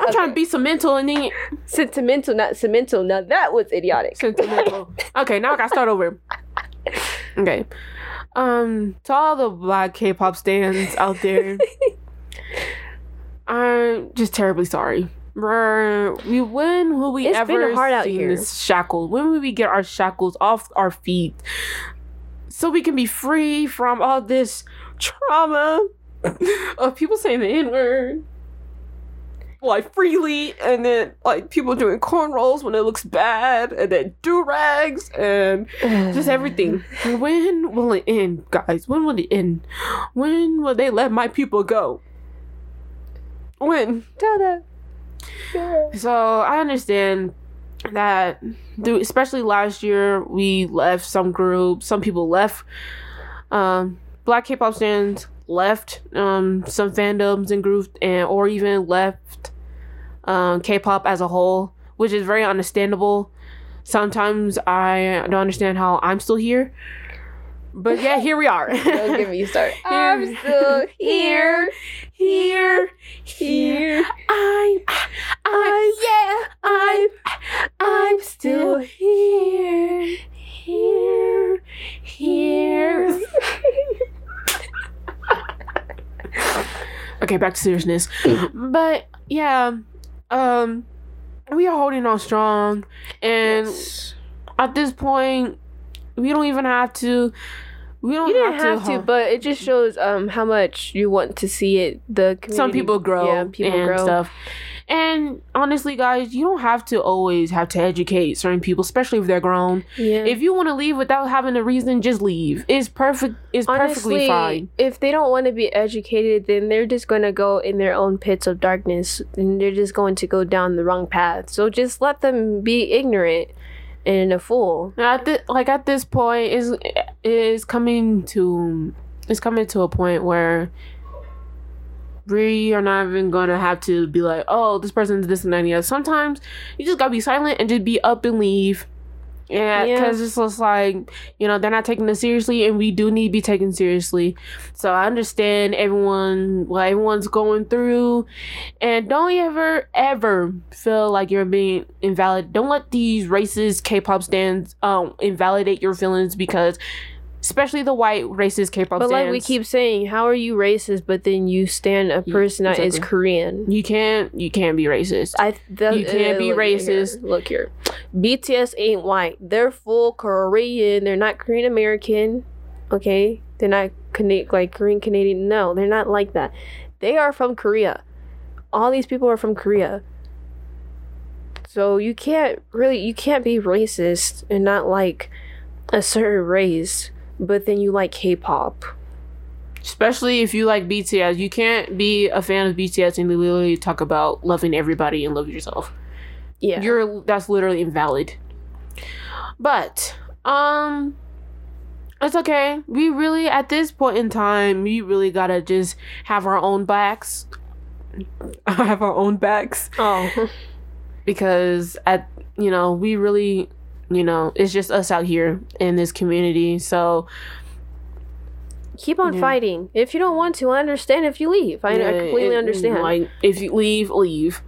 I'm trying to be sentimental and then Sentimental, not sentimental. Now that was idiotic. sentimental. okay, now I gotta start over. Okay. Um, to all the black K-pop stands out there, I'm just terribly sorry. Bruh, we when will we It's ever been hard out here. this shackle? When will we get our shackles off our feet so we can be free from all this trauma of people saying the N word? Like freely, and then like people doing cornrows when it looks bad, and then do rags, and just everything. When will it end, guys? When will it end? When will they let my people go? When? Tell them. So I understand that, through, especially last year, we left some groups. Some people left. Um, Black K-pop stands left um, some fandoms and groups, and or even left um, K-pop as a whole, which is very understandable. Sometimes I don't understand how I'm still here, but yeah, here we are. Don't get me started. I'm still here. Here, Here. I'm, I'm, yeah, I'm, I'm still here, here, here. okay, back to seriousness. but yeah, um, we are holding on strong, and at this point, we don't even have to. We don't You didn't have, have to, to, but it just shows um how much you want to see it. The community. some people grow Yeah, people and grow. stuff. And honestly, guys, you don't have to always have to educate certain people, especially if they're grown. Yeah. If you want to leave without having a reason, just leave. It's perfect. It's perfectly fine. If they don't want to be educated, then they're just going to go in their own pits of darkness and they're just going to go down the wrong path. So just let them be ignorant and a fool. At thi- like at this point, is is coming to it's coming to a point where we are not even gonna have to be like, oh, this person's this and that. and. Sometimes you just gotta be silent and just be up and leave. Yeah, Yeah. because it's just like you know they're not taking it seriously, and we do need to be taken seriously. So I understand everyone, what everyone's going through, and don't ever ever feel like you're being invalid. Don't let these racist K-pop stands um invalidate your feelings because especially the white racist K-pop But like we keep saying, how are you racist? But then you stand a person that is exactly. Korean. you can't you can't be racist. I the, You can't be look here, racist. Look here, BTS ain't white. They're full Korean. They're not Korean American. Okay, they're not Cana- like Korean Canadian. No, they're not like that. They are from Korea. All these people are from Korea. So you can't really you can't be racist and not like a certain race, but then you like K-pop. especially if you like BTS. You can't be a fan of BTS and literally talk about loving everybody and love yourself. Yeah. You're that's literally invalid. But um it's okay. We really at this point in time, we really gotta just have our own backs. have our own backs. oh. Because at you know, we really you know, it's just us out here in this community. So Keep on Yeah. fighting. If you don't want to, I understand if you leave. I, I completely it- understand. Like if you leave, leave.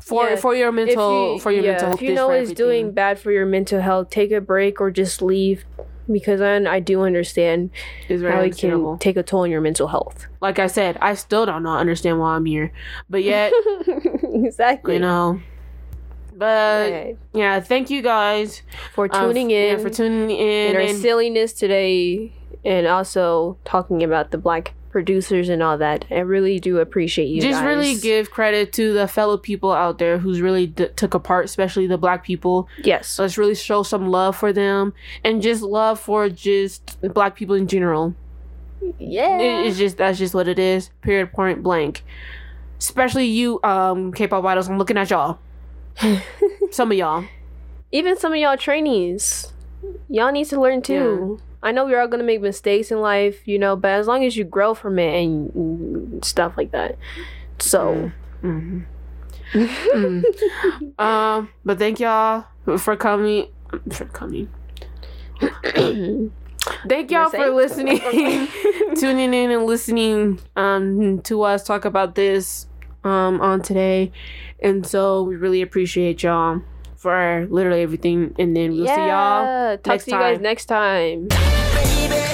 For Yeah, for your mental you, for your yeah, mental health. if you know it's doing bad for your mental health, take a break or just leave. Because I, I do understand how it can take a toll on your mental health. Like I said, I still don't not understand why I'm here. But yet, exactly. you know. But Right. yeah, thank you guys For um, tuning f- in Yeah, for tuning in. and our silliness today, and also talking about the black producers and all that. I really do appreciate you just guys. really give credit to the fellow people out there who's really d- took a part, especially the black people. yes. Let's really show some love for them and just love for just black people in general. Yeah. It- it's just that's just what it is. Period. Point blank. Especially you, um, K-pop idols. I'm looking at y'all. Some of y'all. Even some of y'all trainees, y'all need to learn too. I know we're all gonna make mistakes in life, you know, but as long as you grow from it and mm, stuff like that. So, hmm um, but thank y'all for coming. For coming. Thank y'all for listening, tuning in and listening um to us talk about this um on today. And so we really appreciate y'all for literally everything. And then we'll see y'all talk next to you guys next time. baby.